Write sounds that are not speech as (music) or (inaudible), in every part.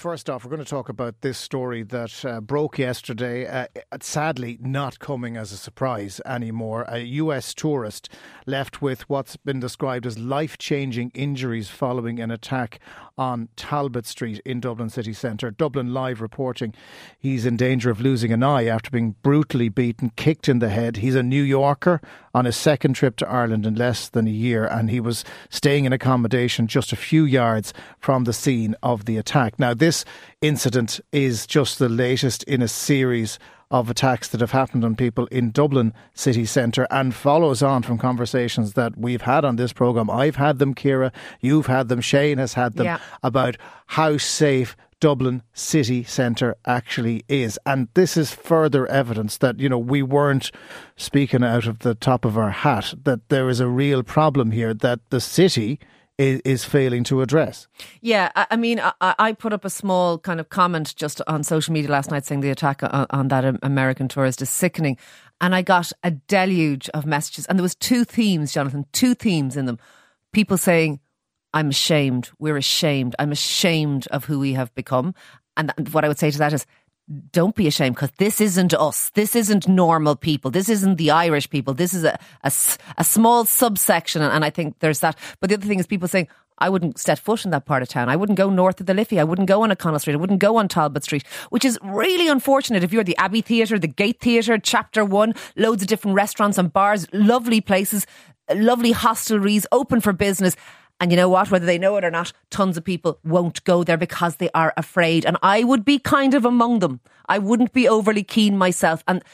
First off, we're going to talk about this story that uh, broke yesterday. Uh, sadly, not coming as a surprise anymore. A US tourist left with what's been described as life changing injuries following an attack on Talbot Street in Dublin city centre. Dublin Live reporting he's in danger of losing an eye after being brutally beaten, kicked in the head. He's a New Yorker on his second trip to Ireland in less than a year, and he was staying in accommodation just a few yards from the scene of the attack. Now, this incident is just the latest in a series of attacks that have happened on people in Dublin city centre and follows on from conversations that we've had on this programme. I've had them, Ciara, you've had them, Shane has had them, yeah. about how safe Dublin city centre actually is. And this is further evidence that, you know, we weren't speaking out of the top of our hat, that there is a real problem here, that the city is, is failing to address. Yeah, I, I mean, I, I, put up a small kind of comment just on social media last night saying the attack on, on that American tourist is sickening. And I got a deluge of messages. And there was two themes, Jonathan, two themes in them. People saying, I'm ashamed. We're ashamed. I'm ashamed of who we have become. And what I would say to that is, don't be ashamed because this isn't us. This isn't normal people. This isn't the Irish people. This is a, a, a, small subsection. And I think there's that. But the other thing is people saying, I wouldn't set foot in that part of town. I wouldn't go north of the Liffey. I wouldn't go on O'Connell Street. I wouldn't go on Talbot Street, which is really unfortunate. If you're the Abbey Theatre, the Gate Theatre, Chapter One, loads of different restaurants and bars, lovely places, lovely hostelries, open for business. And you know what? Whether they know it or not, tons of people won't go there because they are afraid. And I would be kind of among them. I wouldn't be overly keen myself. And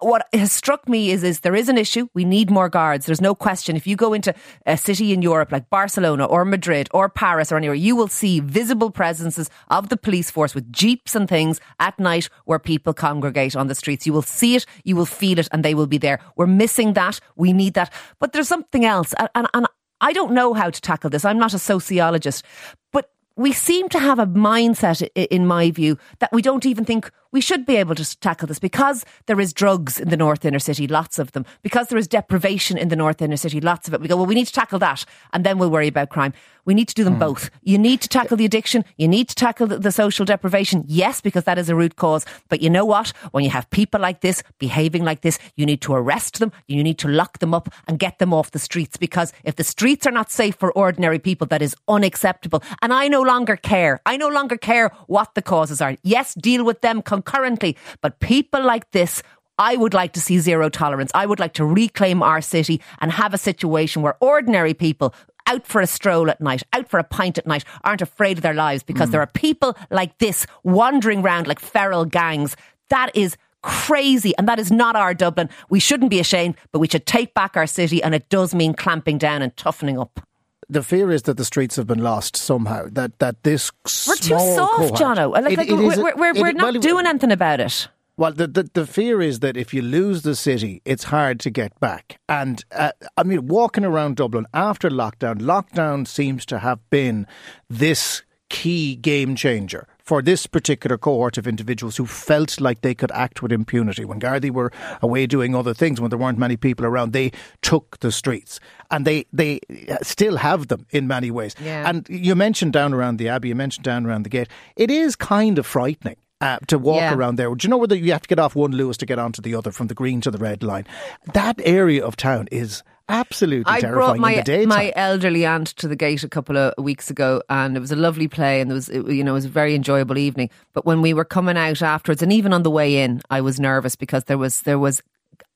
what has struck me is is there is an issue. We need more guards. There's no question. If you go into a city in Europe like Barcelona or Madrid or Paris or anywhere, you will see visible presences of the police force with jeeps and things at night where people congregate on the streets. You will see it, you will feel it, and they will be there. We're missing that. We need that. But there's something else, and, and I don't know how to tackle this. I'm not a sociologist, but we seem to have a mindset, in my view, that we don't even think we should be able to tackle this because there is drugs in the North Inner City, lots of them, because there is deprivation in the North Inner City, lots of it. We go, well, we need to tackle that and then we'll worry about crime. We need to do them mm. both. You need to tackle the addiction. You need to tackle the, the social deprivation. Yes, because that is a root cause. But you know what? When you have people like this behaving like this, you need to arrest them. You need to lock them up and get them off the streets because if the streets are not safe for ordinary people, that is unacceptable. And I no longer care. I no longer care what the causes are. Yes, deal with them concurrently. But people like this I would like to see zero tolerance. I would like to reclaim our city and have a situation where ordinary people out for a stroll at night, out for a pint at night, aren't afraid of their lives because mm. there are people like this wandering around like feral gangs. That is crazy. And that is not our Dublin. We shouldn't be ashamed, but we should take back our city. And it does mean clamping down and toughening up. The fear is that the streets have been lost somehow. That that this we're too soft, Jono. Like, it, like it we're, we're, we're, not well, doing anything about it. Well, the, the, the fear is that if you lose the city, it's hard to get back. And uh, I mean, walking around Dublin after lockdown, lockdown seems to have been this key game changer for this particular cohort of individuals who felt like they could act with impunity. When Gardaí were away doing other things, when there weren't many people around, they took the streets. And they, they uh, still have them in many ways. Yeah. And you mentioned down around the Abbey, you mentioned down around the gate. It is kind of frightening uh, to walk yeah. around there. Do you know whether you have to get off one Luas to get onto the other from the green to the red line? That area of town is absolutely I terrifying brought my, my elderly aunt to the gate a couple of weeks ago and it was a lovely play and it was you know it was a very enjoyable evening but when we were coming out afterwards and even on the way in I was nervous because there was there was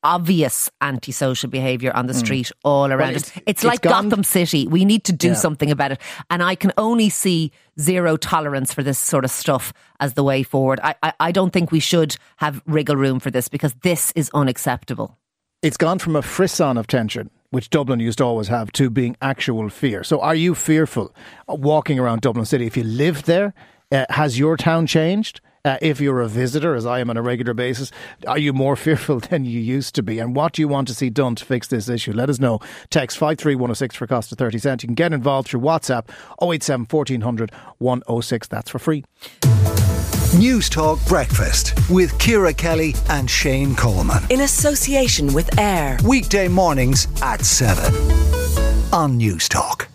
obvious antisocial behaviour on the hmm. street mm. all around well, it's, us. It's, it's like gone. Gotham City. We need to do yeah. something about it. And I can only see zero tolerance for this sort of stuff as the way forward. I, I, I don't think we should have wriggle room for this because this is unacceptable. It's gone from a frisson of tension which Dublin used to always have, to being actual fear. So, are you fearful walking around Dublin City? If you live there, uh, has your town changed? Uh, if you're a visitor, as I am on a regular basis, are you more (laughs) fearful than you used to be? And what do you want to see done to fix this issue? Let us know. Text 53106 for cost of 30 cents. You can get involved through WhatsApp 087 1400 106. That's for free. News Talk Breakfast with Ciara Kelly and Shane Coleman. In association with AIR. Weekday mornings at 7 on Newstalk.